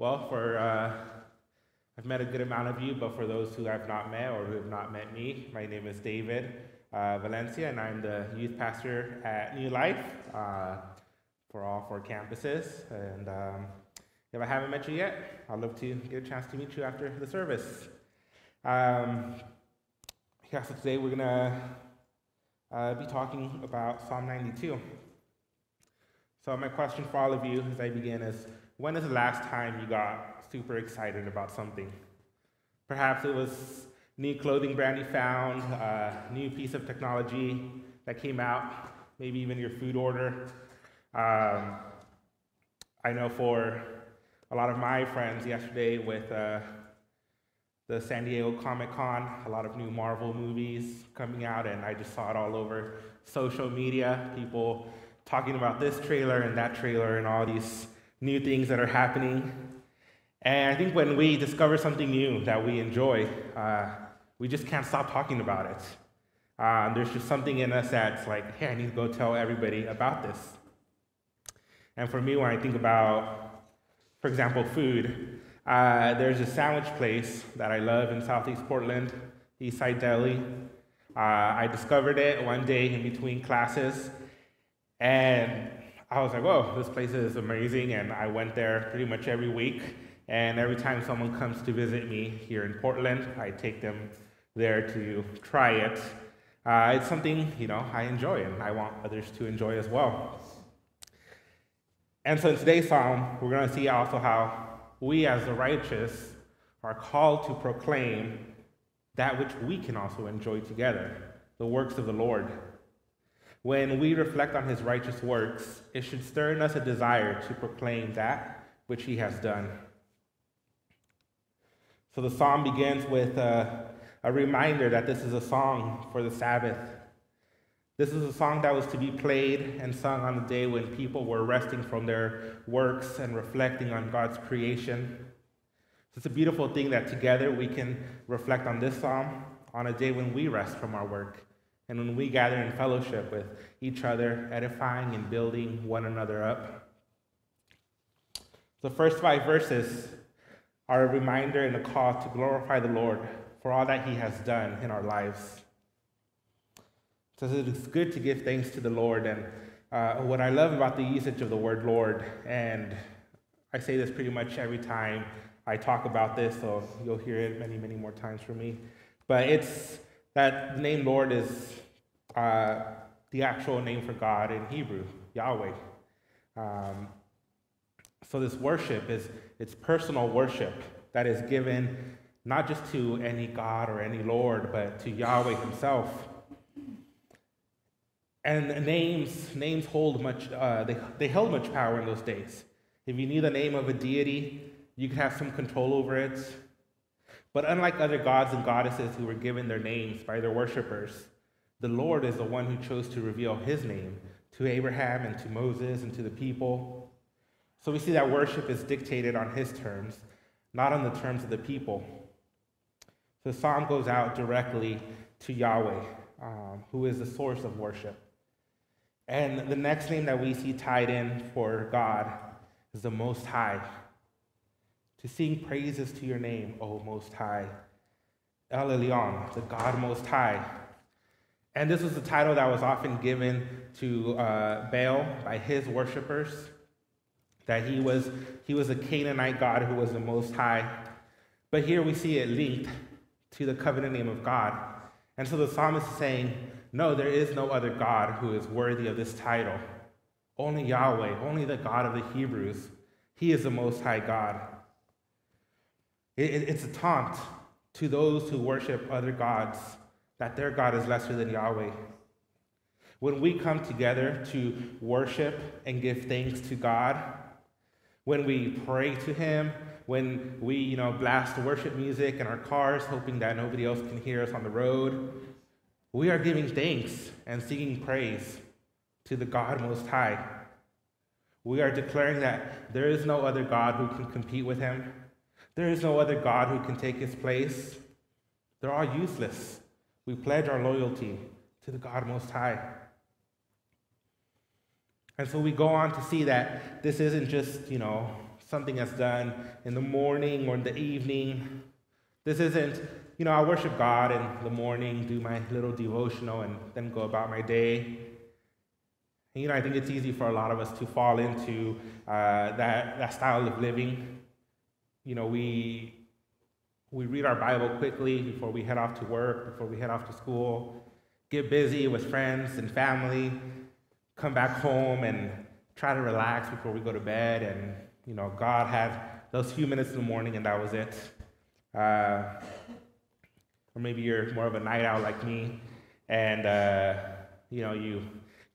Well, for uh, I've met a good amount of you, but for those who I've not met or who have not met me, my name is David uh, Valencia, and I'm the youth pastor at New Life uh, for all four campuses. And um, if I haven't met you yet, I'd love to get a chance to meet you after the service. Um, yeah, so today we're gonna uh, be talking about Psalm 92. So my question for all of you as I begin is when is the last time you got super excited about something? Perhaps it was new clothing brand you found, a new piece of technology that came out, maybe even your food order. Um, I know for a lot of my friends yesterday with uh, the San Diego Comic Con, a lot of new Marvel movies coming out, and I just saw it all over social media. People talking about this trailer and that trailer and all these new things that are happening. And I think when we discover something new that we enjoy, uh, we just can't stop talking about it. Um, there's just something in us that's like, hey, I need to go tell everybody about this. And for me, when I think about, for example, food, uh, there's a sandwich place that I love in Southeast Portland, Eastside Deli. Uh, I discovered it one day in between classes, and I was like, whoa, this place is amazing. And I went there pretty much every week. And every time someone comes to visit me here in Portland, I take them there to try it. Uh, it's something, you know, I enjoy and I want others to enjoy as well. And so in today's psalm, we're going to see also how we as the righteous are called to proclaim that which we can also enjoy together, the works of the Lord. When we reflect on his righteous works, it should stir in us a desire to proclaim that which he has done. So the psalm begins with a, a reminder that this is a song for the Sabbath. This is a song that was to be played and sung on the day when people were resting from their works and reflecting on God's creation. It's a beautiful thing that together we can reflect on this psalm on a day when we rest from our work and when we gather in fellowship with each other, edifying and building one another up. The first five verses are a reminder and a call to glorify the Lord for all that He has done in our lives. So it is good to give thanks to the Lord. And uh, what I love about the usage of the word Lord, and I say this pretty much every time I talk about this, so you'll hear it many, many more times from me. But it's that the name Lord is uh, the actual name for God in Hebrew, Yahweh. Um, so this worship is it's personal worship that is given not just to any God or any Lord, but to Yahweh Himself. And names names hold much. Uh, they they held much power in those days. If you knew the name of a deity, you could have some control over it. But unlike other gods and goddesses who were given their names by their worshippers, the Lord is the one who chose to reveal his name to Abraham and to Moses and to the people. So we see that worship is dictated on his terms, not on the terms of the people. So the psalm goes out directly to Yahweh, um, who is the source of worship. And the next name that we see tied in for God is the Most High. To sing praises to your name, O Most High. El Elyon, the God Most High. And this was the title that was often given to uh, Baal by his worshippers, that he was, he was a Canaanite god who was the Most High. But here we see it linked to the covenant name of God. And so the psalmist is saying, No, there is no other God who is worthy of this title. Only Yahweh, only the God of the Hebrews. He is the Most High God. It, it, it's a taunt to those who worship other gods that their God is lesser than Yahweh. When we come together to worship and give thanks to God, when we pray to Him, when we, you know, blast worship music in our cars, hoping that nobody else can hear us on the road, we are giving thanks and singing praise to the God Most High. We are declaring that there is no other God who can compete with Him. There is no other God who can take His place. They're all useless. We pledge our loyalty to the God Most High. And so we go on to see that this isn't just, you know, something that's done in the morning or in the evening. This isn't, you know, I worship God in the morning, do my little devotional, and then go about my day. And, you know, I think it's easy for a lot of us to fall into uh, that, that style of living. You know, we, we read our Bible quickly before we head off to work, before we head off to school, get busy with friends and family, come back home and try to relax before we go to bed. And, you know, God had those few minutes in the morning and that was it. Uh, or maybe you're more of a night owl like me and, uh, you know, you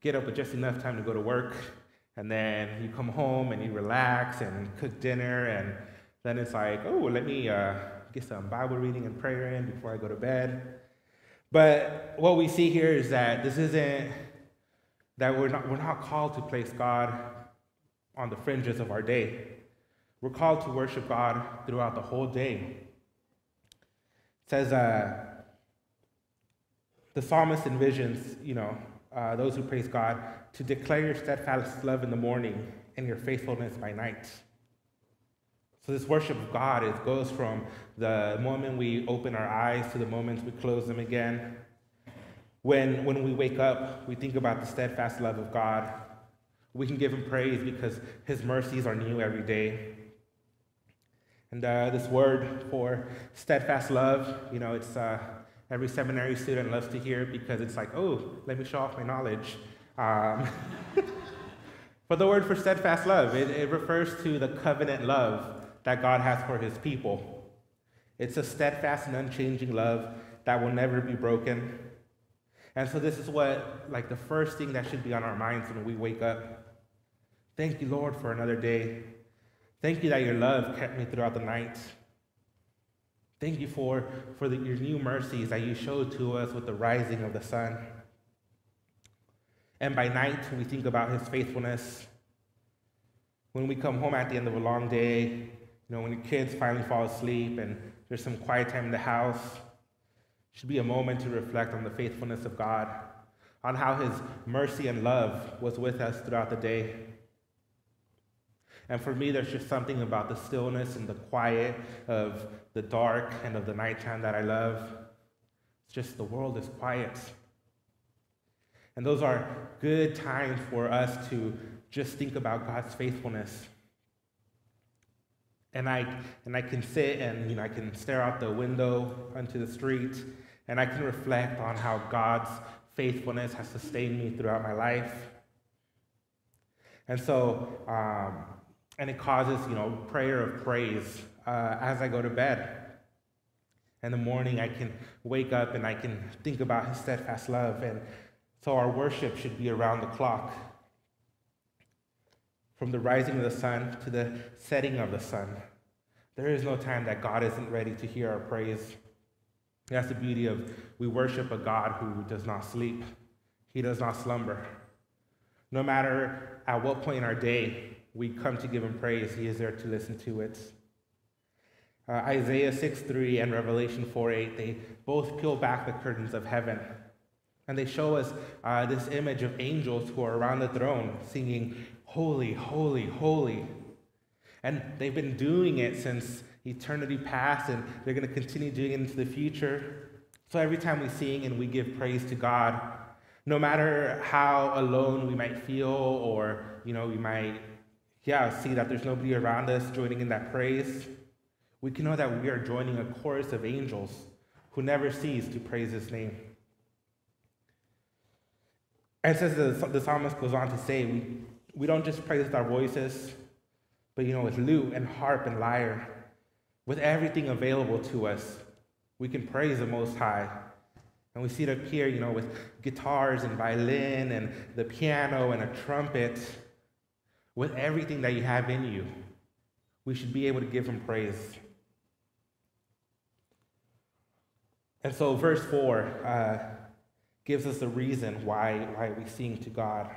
get up with just enough time to go to work and then you come home and you relax and cook dinner and then it's like, oh, let me uh, get some Bible reading and prayer in before I go to bed. But what we see here is that this isn't that we're not, we're not called to place God on the fringes of our day. We're called to worship God throughout the whole day. It says, uh, the psalmist envisions, you know, uh, those who praise God to declare your steadfast love in the morning and your faithfulness by night. So this worship of God it goes from the moment we open our eyes to the moment we close them again. When, when we wake up, we think about the steadfast love of God. We can give him praise because his mercies are new every day. And uh, this word for steadfast love, you know, it's uh, every seminary student loves to hear because it's like, oh, let me show off my knowledge. Um, but the word for steadfast love, it, it refers to the covenant love that God has for his people. It's a steadfast and unchanging love that will never be broken. And so this is what, like, the first thing that should be on our minds when we wake up. Thank you, Lord, for another day. Thank you that your love kept me throughout the night. Thank you for, for the, your new mercies that you showed to us with the rising of the sun. And by night, we think about his faithfulness. When we come home at the end of a long day, you know, when your kids finally fall asleep and there's some quiet time in the house, it should be a moment to reflect on the faithfulness of God, on how his mercy and love was with us throughout the day. And for me, there's just something about the stillness and the quiet of the dark and of the nighttime that I love. It's just the world is quiet. And those are good times for us to just think about God's faithfulness and I, and I can sit and you know, I can stare out the window onto the street and I can reflect on how God's faithfulness has sustained me throughout my life. And so, um, and it causes, you know, prayer of praise uh, as I go to bed. In the morning, I can wake up and I can think about His steadfast love. And so, our worship should be around the clock from the rising of the sun to the setting of the sun. There is no time that God isn't ready to hear our praise. That's the beauty of we worship a God who does not sleep, He does not slumber. No matter at what point in our day we come to give Him praise, He is there to listen to it. Uh, Isaiah 6 3 and Revelation 4 8, they both peel back the curtains of heaven. And they show us uh, this image of angels who are around the throne singing, Holy, holy, holy. And they've been doing it since eternity past, and they're going to continue doing it into the future. So every time we sing and we give praise to God, no matter how alone we might feel, or you know, we might, yeah, see that there's nobody around us joining in that praise, we can know that we are joining a chorus of angels who never cease to praise His name. And says the, the psalmist goes on to say, we we don't just praise with our voices, but you know, with lute and harp and lyre, with everything available to us, we can praise the Most High. And we see it up here, you know, with guitars and violin and the piano and a trumpet, with everything that you have in you. We should be able to give Him praise. And so, verse 4 uh, gives us the reason why, why we sing to God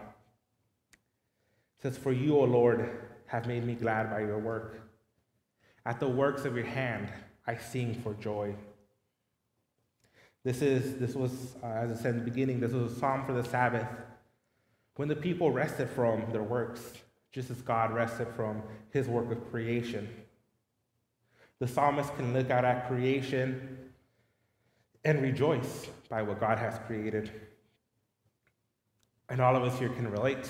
For you, O Lord, have made me glad by your work. At the works of your hand, I sing for joy. This is this was, uh, as I said in the beginning, this was a psalm for the Sabbath, when the people rested from their works, just as God rested from his work of creation. The psalmist can look out at creation and rejoice by what God has created. And all of us here can relate.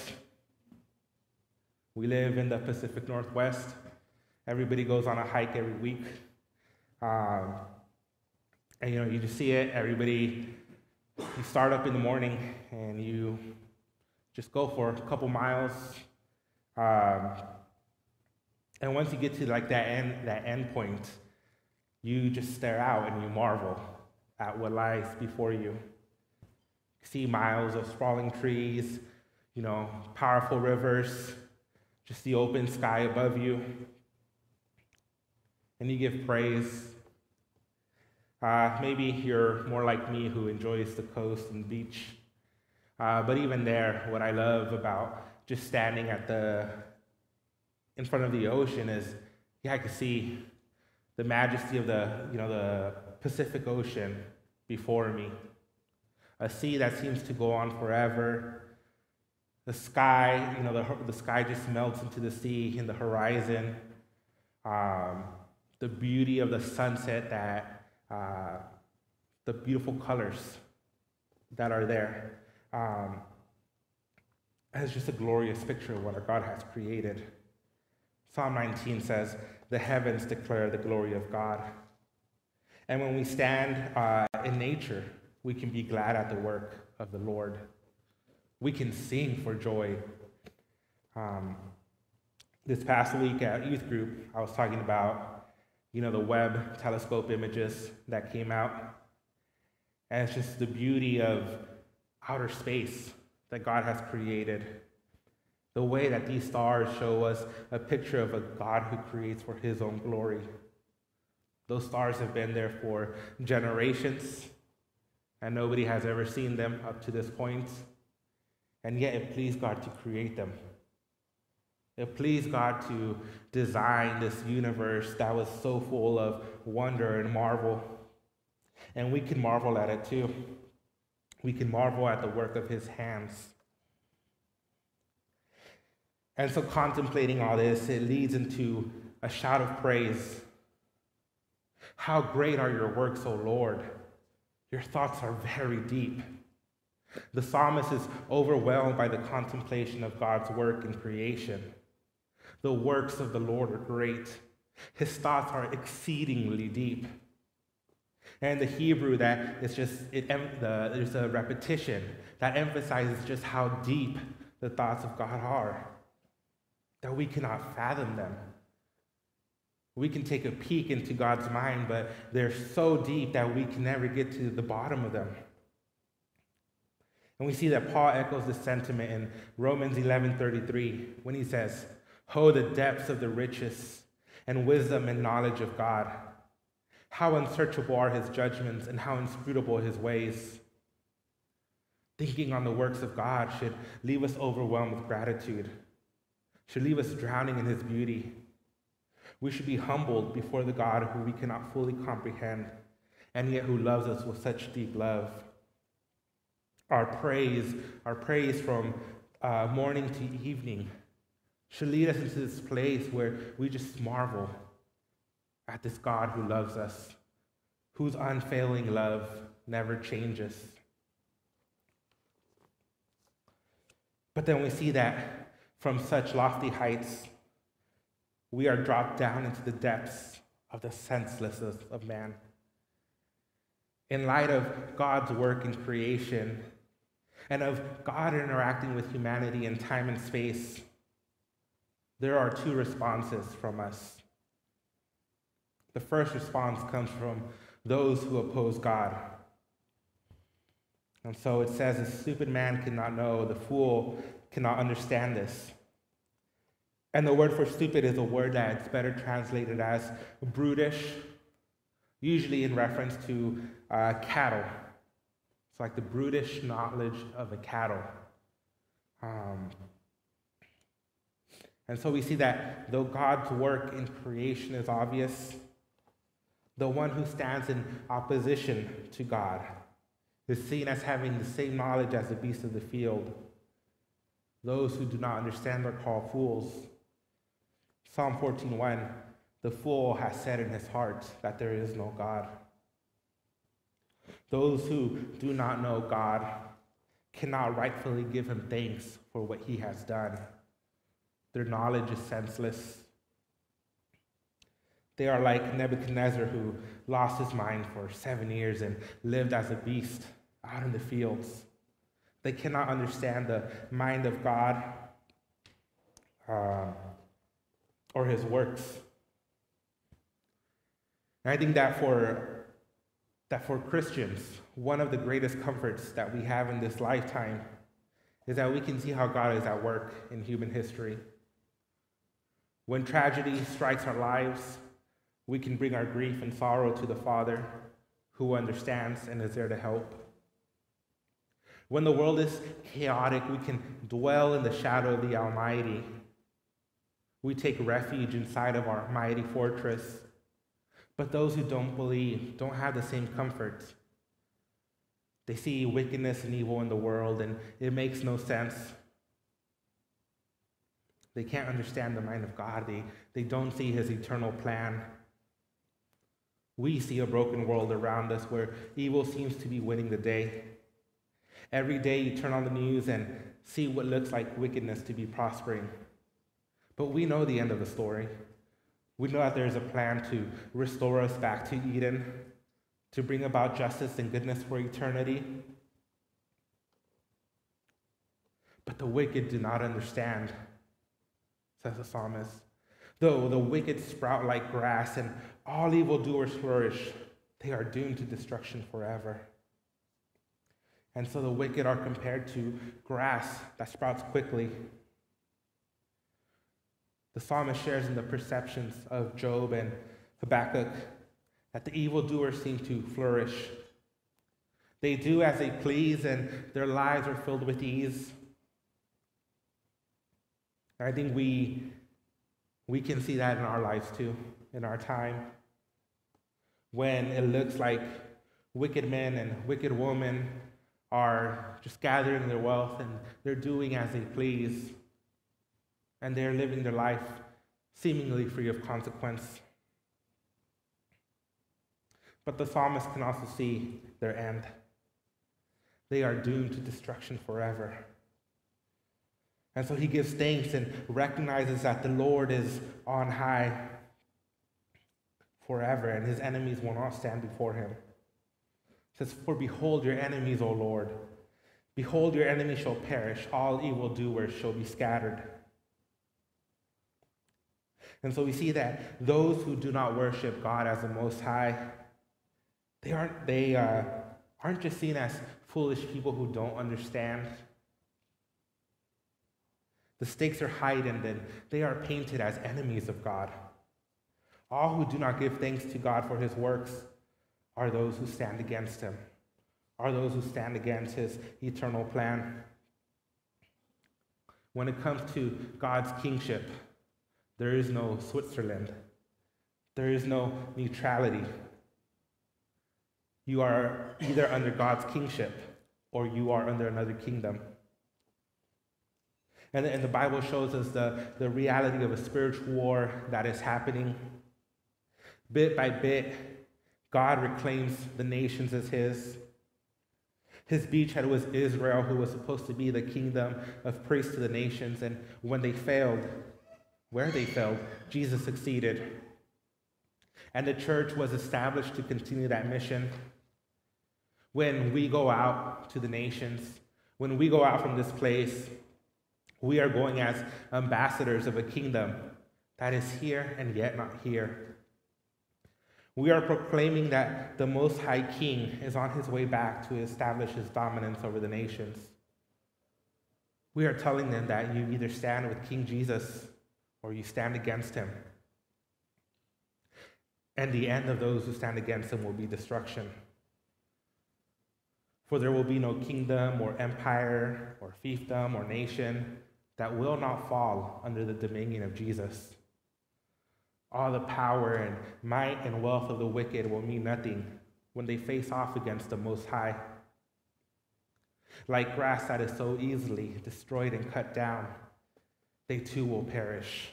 We live in the Pacific Northwest. Everybody goes on a hike every week. Um, and you know, you just see it. Everybody, you start up in the morning and you just go for a couple miles. Um, and once you get to like that end, that end point, you just stare out and you marvel at what lies before you. you see miles of sprawling trees, you know, powerful rivers, just the open sky above you. And you give praise. Uh, maybe you're more like me who enjoys the coast and beach. Uh, but even there, what I love about just standing at the in front of the ocean is, yeah, I can see the majesty of the, you know, the Pacific Ocean before me. A sea that seems to go on forever. The sky, you know, the, the sky just melts into the sea in the horizon. Um, the beauty of the sunset that, uh, the beautiful colors that are there. Um, it's just a glorious picture of what our God has created. Psalm 19 says, The heavens declare the glory of God. And when we stand uh, in nature, we can be glad at the work of the Lord. We can sing for joy. Um, this past week at youth group, I was talking about, you know, the Webb telescope images that came out. And it's just the beauty of outer space that God has created the way that these stars show us a picture of a God who creates for his own glory. Those stars have been there for generations, and nobody has ever seen them up to this point. And yet, it pleased God to create them. It pleased God to design this universe that was so full of wonder and marvel. And we can marvel at it too. We can marvel at the work of his hands. And so, contemplating all this, it leads into a shout of praise. How great are your works, O Lord! Your thoughts are very deep. The psalmist is overwhelmed by the contemplation of God's work in creation. The works of the Lord are great. His thoughts are exceedingly deep. And the Hebrew that is just it, the, there's a repetition that emphasizes just how deep the thoughts of God are that we cannot fathom them. We can take a peek into God's mind, but they're so deep that we can never get to the bottom of them. And we see that Paul echoes this sentiment in Romans 11:33 when he says, "Oh the depths of the riches and wisdom and knowledge of God. How unsearchable are his judgments and how inscrutable his ways." Thinking on the works of God should leave us overwhelmed with gratitude should leave us drowning in his beauty. We should be humbled before the God who we cannot fully comprehend, and yet who loves us with such deep love. Our praise, our praise from uh, morning to evening, should lead us into this place where we just marvel at this God who loves us, whose unfailing love never changes. But then we see that from such lofty heights, we are dropped down into the depths of the senselessness of man. In light of God's work in creation and of God interacting with humanity in time and space, there are two responses from us. The first response comes from those who oppose God. And so it says, a stupid man cannot know, the fool cannot understand this. And the word for stupid is a word that's better translated as brutish, usually in reference to uh, cattle. It's like the brutish knowledge of a cattle. Um, and so we see that though God's work in creation is obvious, the one who stands in opposition to God is seen as having the same knowledge as the beasts of the field Those who do not understand are called fools. Psalm 14:1 The fool has said in his heart that there is no God. Those who do not know God cannot rightfully give him thanks for what he has done. Their knowledge is senseless. They are like Nebuchadnezzar, who lost his mind for seven years and lived as a beast out in the fields. They cannot understand the mind of God uh, or his works. And I think that for, that for Christians, one of the greatest comforts that we have in this lifetime is that we can see how God is at work in human history. When tragedy strikes our lives, we can bring our grief and sorrow to the Father who understands and is there to help. When the world is chaotic, we can dwell in the shadow of the Almighty. We take refuge inside of our mighty fortress. But those who don't believe don't have the same comfort. They see wickedness and evil in the world, and it makes no sense. They can't understand the mind of God. They, they don't see his eternal plan. We see a broken world around us where evil seems to be winning the day. Every day you turn on the news and see what looks like wickedness to be prospering. But we know the end of the story. We know that there is a plan to restore us back to Eden, to bring about justice and goodness for eternity. But the wicked do not understand, says the psalmist. Though the wicked sprout like grass and all evildoers flourish, they are doomed to destruction forever. And so the wicked are compared to grass that sprouts quickly. The psalmist shares in the perceptions of Job and Habakkuk that the evildoers seem to flourish. They do as they please, and their lives are filled with ease. I think we, we can see that in our lives too, in our time when it looks like wicked men and wicked women are just gathering their wealth and they're doing as they please, and they're living their life seemingly free of consequence. But the psalmist can also see their end. They are doomed to destruction forever. And so he gives thanks and recognizes that the Lord is on high forever, and his enemies will not stand before him. It says, For behold your enemies, O Lord. Behold, your enemies shall perish, all evildoers shall be scattered. And so we see that those who do not worship God as the Most High, they aren't, they, uh, aren't just seen as foolish people who don't understand. The stakes are heightened and they are painted as enemies of God. All who do not give thanks to God for his works are those who stand against him, are those who stand against his eternal plan. When it comes to God's kingship, there is no Switzerland, there is no neutrality. You are either under God's kingship or you are under another kingdom. And, and the Bible shows us the, the reality of a spiritual war that is happening Bit by bit, God reclaims the nations as his. His beachhead was Israel, who was supposed to be the kingdom of priests to the nations. And when they failed, where they failed, Jesus succeeded. And the church was established to continue that mission. When we go out to the nations, when we go out from this place, we are going as ambassadors of a kingdom that is here and yet not here. We are proclaiming that the Most High King is on his way back to establish his dominance over the nations. We are telling them that you either stand with King Jesus or you stand against him. And the end of those who stand against him will be destruction. For there will be no kingdom or empire or fiefdom or nation that will not fall under the dominion of Jesus. All the power and might and wealth of the wicked will mean nothing when they face off against the Most High. Like grass that is so easily destroyed and cut down, they too will perish.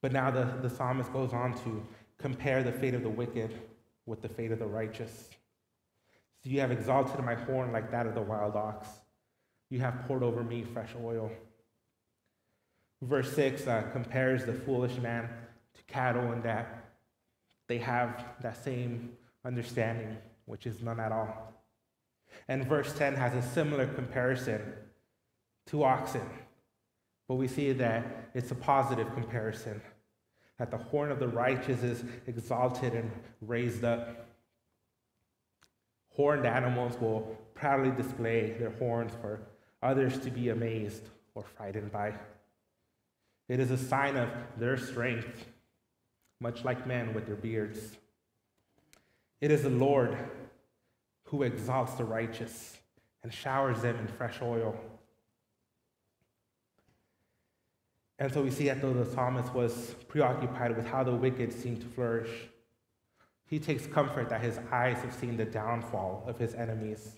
But now the, the psalmist goes on to compare the fate of the wicked with the fate of the righteous. So you have exalted my horn like that of the wild ox. You have poured over me fresh oil. Verse 6 uh, compares the foolish man to cattle in that they have that same understanding, which is none at all. And verse 10 has a similar comparison to oxen, but we see that it's a positive comparison that the horn of the righteous is exalted and raised up. Horned animals will proudly display their horns for others to be amazed or frightened by. It is a sign of their strength, much like men with their beards. It is the Lord who exalts the righteous and showers them in fresh oil. And so we see that though the psalmist was preoccupied with how the wicked seem to flourish, he takes comfort that his eyes have seen the downfall of his enemies.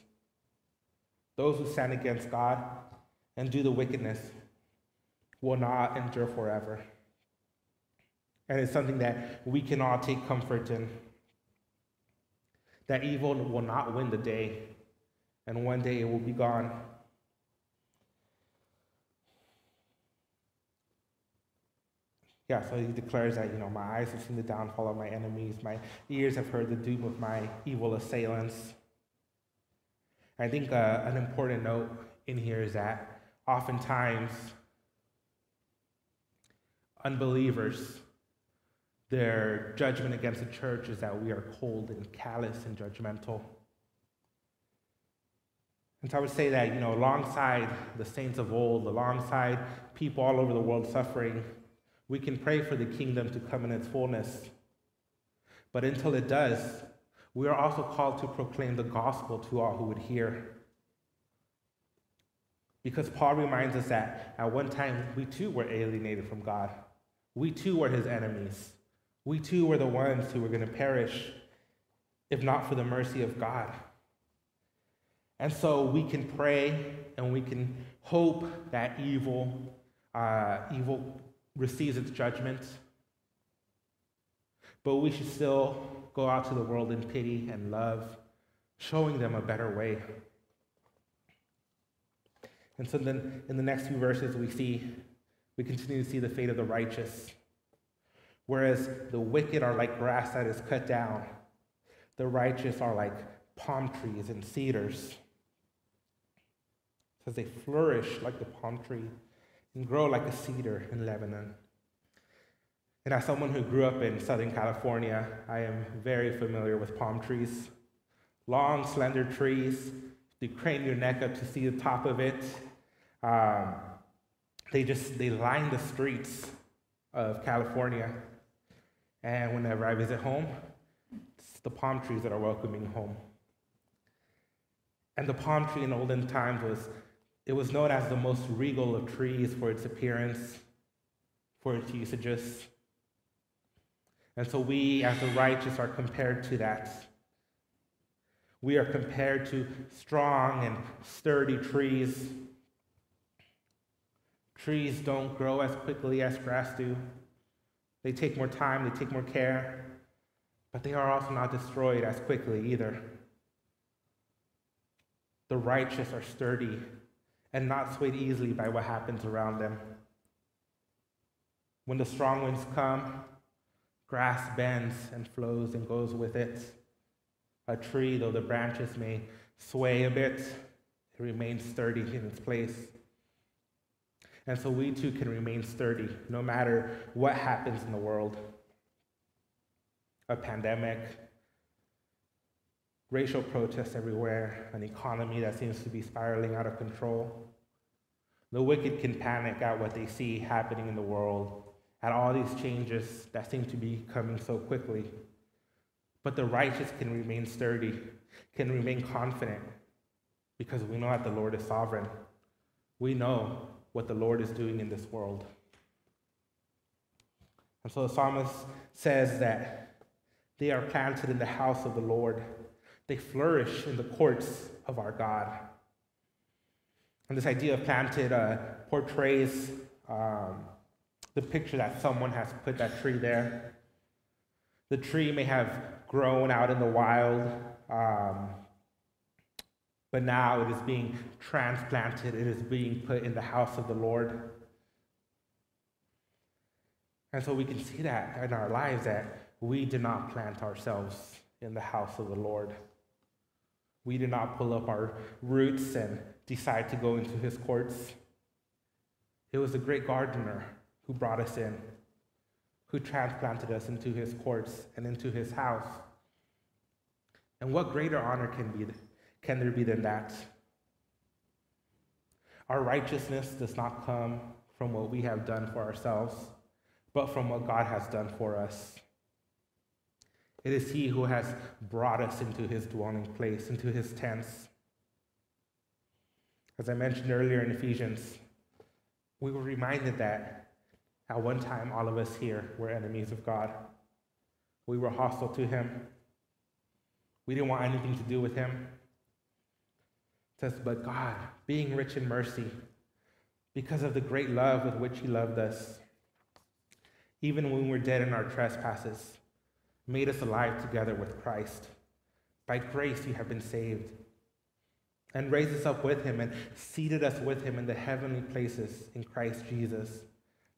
Those who stand against God and do the wickedness will not endure forever. And it's something that we can all take comfort in. That evil will not win the day, and one day it will be gone. Yeah, so he declares that, you know, my eyes have seen the downfall of my enemies, my ears have heard the doom of my evil assailants. I think uh, an important note in here is that oftentimes unbelievers, their judgment against the church is that we are cold and callous and judgmental. And so I would say that, you know, alongside the saints of old, alongside people all over the world suffering, we can pray for the kingdom to come in its fullness. But until it does, we are also called to proclaim the gospel to all who would hear. Because Paul reminds us that at one time we too were alienated from God. We too were his enemies. We too were the ones who were going to perish if not for the mercy of God. And so we can pray and we can hope that evil, uh, evil receives its judgment. But we should still go out to the world in pity and love, showing them a better way. And so then in the next few verses, we see, we continue to see the fate of the righteous. Whereas the wicked are like grass that is cut down, the righteous are like palm trees and cedars. It says they flourish like the palm tree and grow like a cedar in Lebanon. And as someone who grew up in Southern California, I am very familiar with palm trees. Long, slender trees. You crane your neck up to see the top of it. Um, they just they line the streets of California. And whenever I visit home, it's the palm trees that are welcoming home. And the palm tree in olden times was it was known as the most regal of trees for its appearance, for its usages. And so we, as the righteous, are compared to that. We are compared to strong and sturdy trees. Trees don't grow as quickly as grass do. They take more time, they take more care, but they are also not destroyed as quickly either. The righteous are sturdy and not swayed easily by what happens around them. When the strong winds come, grass bends and flows and goes with it. A tree, though the branches may sway a bit, it remains sturdy in its place. And so we too can remain sturdy no matter what happens in the world a pandemic, racial protests everywhere, an economy that seems to be spiraling out of control. The wicked can panic at what they see happening in the world, at all these changes that seem to be coming so quickly. But the righteous can remain sturdy, can remain confident, because we know that the Lord is sovereign. We know what the Lord is doing in this world. And so the psalmist says that they are planted in the house of the Lord. They flourish in the courts of our God. And this idea of planted uh, portrays um, the picture that someone has put that tree there. The tree may have grown out in the wild, um, but now it is being transplanted, it is being put in the house of the Lord. And so we can see that in our lives that we did not plant ourselves in the house of the Lord. We did not pull up our roots and decide to go into his courts. It was the great gardener who brought us in, who transplanted us into his courts and into his house. And what greater honor can, be, can there be than that? Our righteousness does not come from what we have done for ourselves but from what God has done for us. It is He who has brought us into His dwelling place, into His tents. As I mentioned earlier in Ephesians, we were reminded that at one time all of us here were enemies of God. We were hostile to Him. We didn't want anything to do with Him. It says, but God, being rich in mercy, because of the great love with which He loved us, even when we were dead in our trespasses, made us alive together with Christ. By grace you have been saved, and raised us up with him and seated us with him in the heavenly places in Christ Jesus,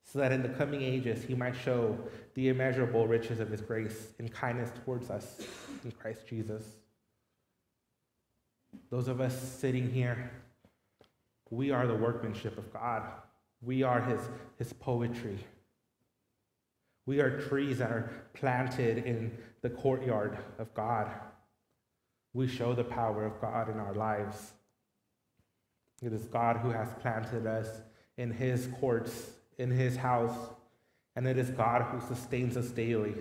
so that in the coming ages he might show the immeasurable riches of his grace and kindness towards us in Christ Jesus. Those of us sitting here, we are the workmanship of God. We are his, his poetry. We are trees that are planted in the courtyard of God. We show the power of God in our lives. It is God who has planted us in his courts, in his house, and it is God who sustains us daily.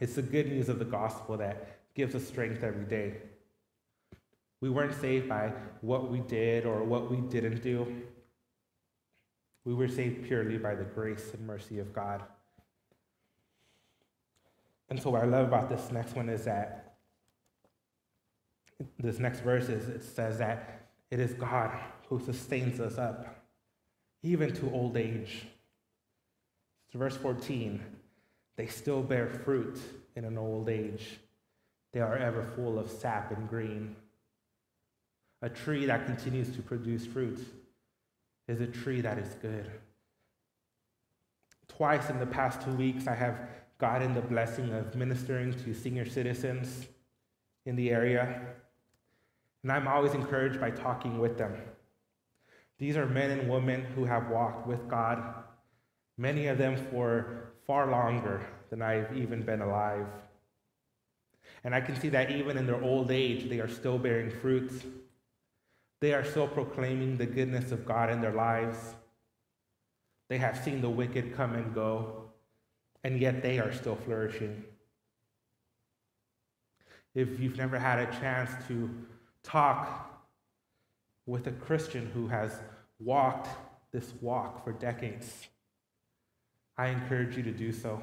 It's the good news of the gospel that gives us strength every day. We weren't saved by what we did or what we didn't do. We were saved purely by the grace and mercy of God. And so, what I love about this next one is that this next verse is it says that it is God who sustains us up, even to old age. So verse 14 they still bear fruit in an old age, they are ever full of sap and green. A tree that continues to produce fruit is a tree that is good. Twice in the past two weeks, I have gotten the blessing of ministering to senior citizens in the area, and I'm always encouraged by talking with them. These are men and women who have walked with God, many of them for far longer than I've even been alive. And I can see that even in their old age, they are still bearing fruit they are still proclaiming the goodness of God in their lives. They have seen the wicked come and go, and yet they are still flourishing. If you've never had a chance to talk with a Christian who has walked this walk for decades, I encourage you to do so.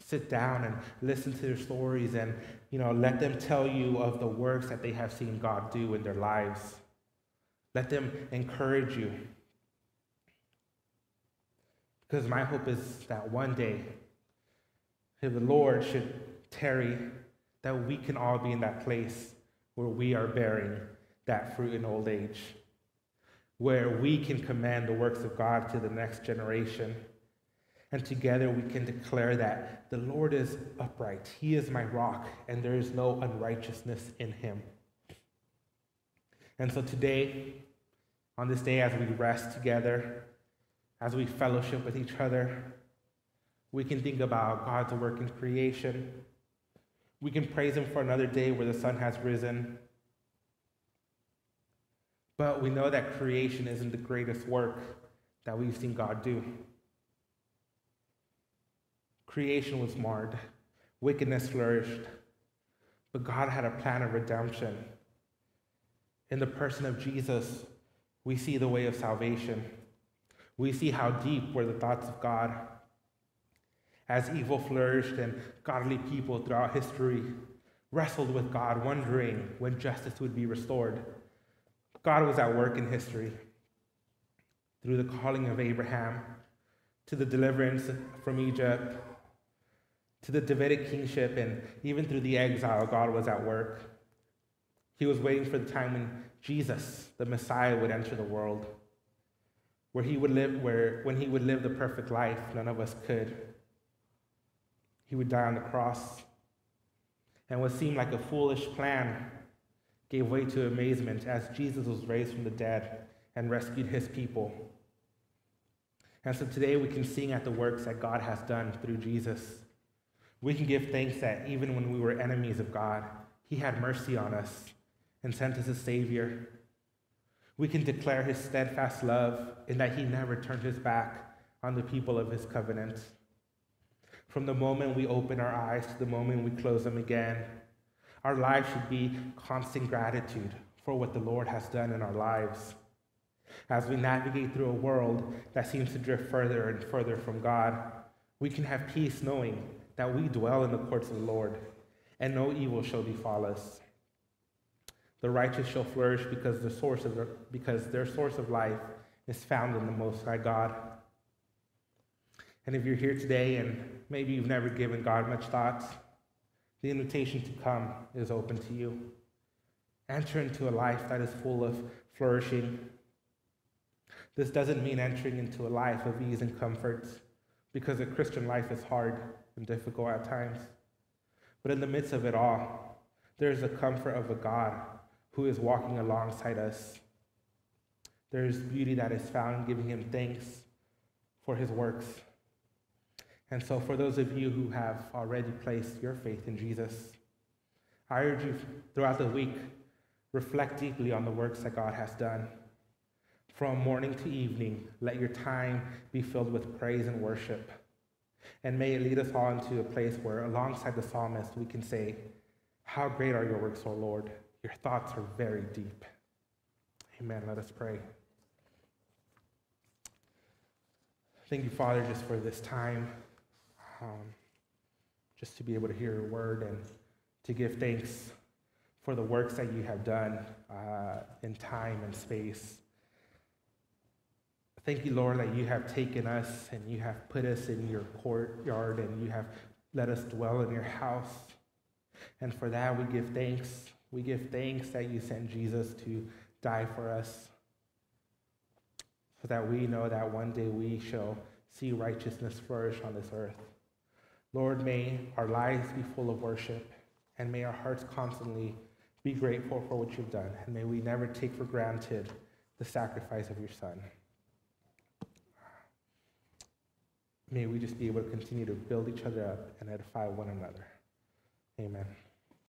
Sit down and listen to their stories and you know let them tell you of the works that they have seen God do in their lives. Let them encourage you. Because my hope is that one day, if the Lord should tarry, that we can all be in that place where we are bearing that fruit in old age, where we can command the works of God to the next generation. And together we can declare that the Lord is upright. He is my rock, and there is no unrighteousness in him. And so today, on this day as we rest together, as we fellowship with each other. We can think about God's work in creation. We can praise Him for another day where the sun has risen. But we know that creation isn't the greatest work that we've seen God do. Creation was marred, wickedness flourished, but God had a plan of redemption. In the person of Jesus, we see the way of salvation. We see how deep were the thoughts of God. As evil flourished and godly people throughout history, wrestled with God, wondering when justice would be restored. God was at work in history through the calling of Abraham, to the deliverance from Egypt, to the Davidic kingship, and even through the exile, God was at work. He was waiting for the time when Jesus, the Messiah, would enter the world, where he would live, where when he would live the perfect life none of us could. He would die on the cross. And what seemed like a foolish plan gave way to amazement as Jesus was raised from the dead and rescued his people. And so today we can sing at the works that God has done through Jesus. We can give thanks that even when we were enemies of God, he had mercy on us and sent us a Savior. We can declare his steadfast love in that he never turned his back on the people of his covenant. From the moment we open our eyes to the moment we close them again, our lives should be constant gratitude for what the Lord has done in our lives. As we navigate through a world that seems to drift further and further from God, we can have peace knowing that we dwell in the courts of the Lord and no evil shall befall us. The righteous shall flourish because, the source of their, because their source of life is found in the Most High God. And if you're here today and maybe you've never given God much thought, the invitation to come is open to you. Enter into a life that is full of flourishing. This doesn't mean entering into a life of ease and comforts, because a Christian life is hard and difficult at times. But in the midst of it all, there is the comfort of a God who is walking alongside us. There is beauty that is found in giving him thanks for his works. And so, for those of you who have already placed your faith in Jesus, I urge you throughout the week, reflect deeply on the works that God has done. From morning to evening, let your time be filled with praise and worship. And may it lead us all into a place where, alongside the psalmist, we can say, How great are your works, O Lord! Your thoughts are very deep. Amen. Let us pray. Thank you, Father, just for this time, um, just to be able to hear your word and to give thanks for the works that you have done uh, in time and space. Thank you, Lord, that you have taken us and you have put us in your courtyard and you have let us dwell in your house. And for that, we give thanks. We give thanks that you sent Jesus to die for us so that we know that one day we shall see righteousness flourish on this earth. Lord, may our lives be full of worship, and may our hearts constantly be grateful for what you've done, and may we never take for granted the sacrifice of your Son. May we just be able to continue to build each other up and edify one another. Amen.